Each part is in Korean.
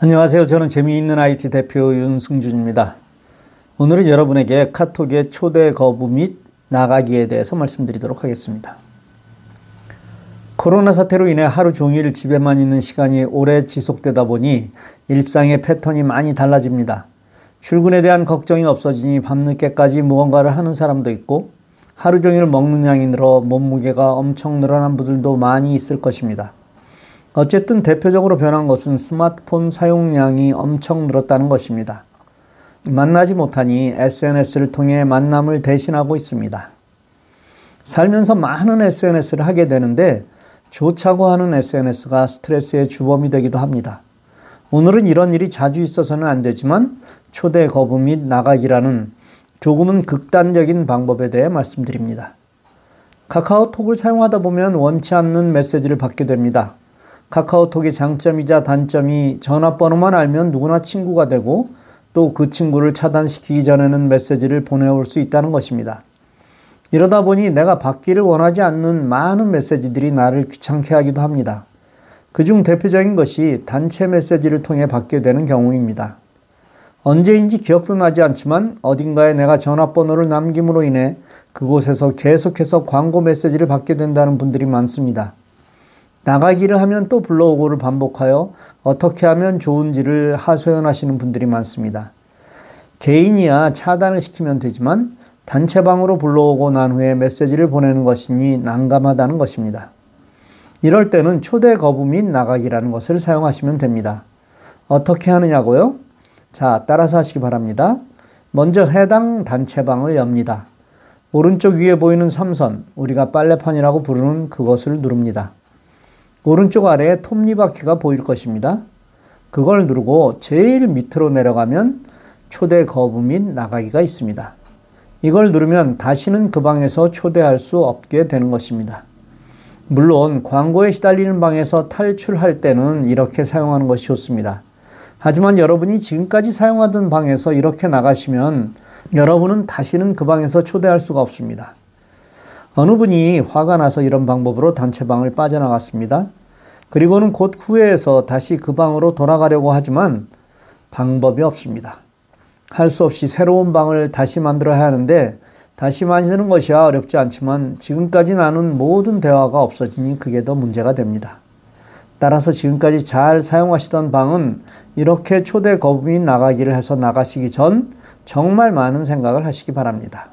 안녕하세요. 저는 재미있는 IT 대표 윤승준입니다. 오늘은 여러분에게 카톡의 초대 거부 및 나가기에 대해서 말씀드리도록 하겠습니다. 코로나 사태로 인해 하루 종일 집에만 있는 시간이 오래 지속되다 보니 일상의 패턴이 많이 달라집니다. 출근에 대한 걱정이 없어지니 밤늦게까지 무언가를 하는 사람도 있고 하루 종일 먹는 양이 늘어 몸무게가 엄청 늘어난 분들도 많이 있을 것입니다. 어쨌든 대표적으로 변한 것은 스마트폰 사용량이 엄청 늘었다는 것입니다. 만나지 못하니 SNS를 통해 만남을 대신하고 있습니다. 살면서 많은 SNS를 하게 되는데 좋자고 하는 SNS가 스트레스의 주범이 되기도 합니다. 오늘은 이런 일이 자주 있어서는 안 되지만 초대 거부 및 나가기라는 조금은 극단적인 방법에 대해 말씀드립니다. 카카오톡을 사용하다 보면 원치 않는 메시지를 받게 됩니다. 카카오톡의 장점이자 단점이 전화번호만 알면 누구나 친구가 되고 또 그 친구를 차단시키기 전에는 메시지를 보내올 수 있다는 것입니다. 이러다 보니 내가 받기를 원하지 않는 많은 메시지들이 나를 귀찮게 하기도 합니다. 그중 대표적인 것이 단체 메시지를 통해 받게 되는 경우입니다. 언제인지 기억도 나지 않지만 어딘가에 내가 전화번호를 남김으로 인해 그곳에서 계속해서 광고 메시지를 받게 된다는 분들이 많습니다. 나가기를 하면 또 불러오고를 반복하여 어떻게 하면 좋은지를 하소연하시는 분들이 많습니다. 개인이야 차단을 시키면 되지만 단체방으로 불러오고 난 후에 메시지를 보내는 것이니 난감하다는 것입니다. 이럴 때는 초대 거부 및 나가기라는 것을 사용하시면 됩니다. 어떻게 하느냐고요? 자, 따라서 하시기 바랍니다. 먼저 해당 단체방을 엽니다. 오른쪽 위에 보이는 삼선, 우리가 빨래판이라고 부르는 그것을 누릅니다. 오른쪽 아래에 톱니바퀴가 보일 것입니다. 그걸 누르고 제일 밑으로 내려가면 초대 거부 및 나가기가 있습니다. 이걸 누르면 다시는 그 방에서 초대할 수 없게 되는 것입니다. 물론 광고에 시달리는 방에서 탈출할 때는 이렇게 사용하는 것이 좋습니다. 하지만 여러분이 지금까지 사용하던 방에서 이렇게 나가시면 여러분은 다시는 그 방에서 초대할 수가 없습니다. 어느 분이 화가 나서 이런 방법으로 단체방을 빠져나갔습니다. 그리고는 곧 후회해서 다시 그 방으로 돌아가려고 하지만 방법이 없습니다. 할 수 없이 새로운 방을 다시 만들어야 하는데 다시 만드는 것이야 어렵지 않지만 지금까지 나눈 모든 대화가 없어지니 그게 더 문제가 됩니다. 따라서 지금까지 잘 사용하시던 방은 이렇게 초대 거부인 나가기를 해서 나가시기 전 정말 많은 생각을 하시기 바랍니다.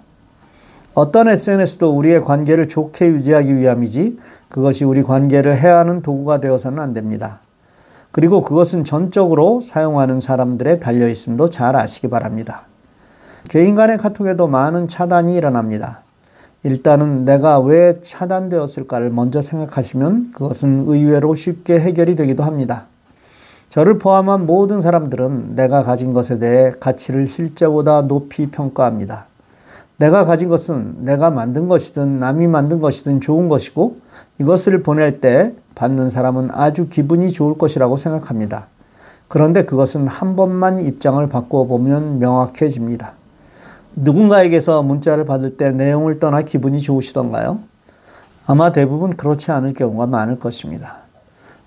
어떤 SNS도 우리의 관계를 좋게 유지하기 위함이지 그것이 우리 관계를 해하는 도구가 되어서는 안 됩니다. 그리고 그것은 전적으로 사용하는 사람들에 달려 있음도 잘 아시기 바랍니다. 개인 간의 카톡에도 많은 차단이 일어납니다. 일단은 내가 왜 차단되었을까를 먼저 생각하시면 그것은 의외로 쉽게 해결이 되기도 합니다. 저를 포함한 모든 사람들은 내가 가진 것에 대해 가치를 실제보다 높이 평가합니다. 내가 가진 것은 내가 만든 것이든 남이 만든 것이든 좋은 것이고 이것을 보낼 때 받는 사람은 아주 기분이 좋을 것이라고 생각합니다. 그런데 그것은 한 번만 입장을 바꾸어 보면 명확해집니다. 누군가에게서 문자를 받을 때 내용을 떠나 기분이 좋으시던가요? 아마 대부분 그렇지 않을 경우가 많을 것입니다.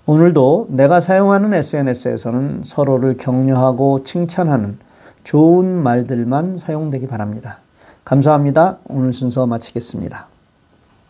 오늘도 내가 사용하는 SNS에서는 서로를 격려하고 칭찬하는 좋은 말들만 사용되기 바랍니다. 감사합니다. 오늘 순서 마치겠습니다.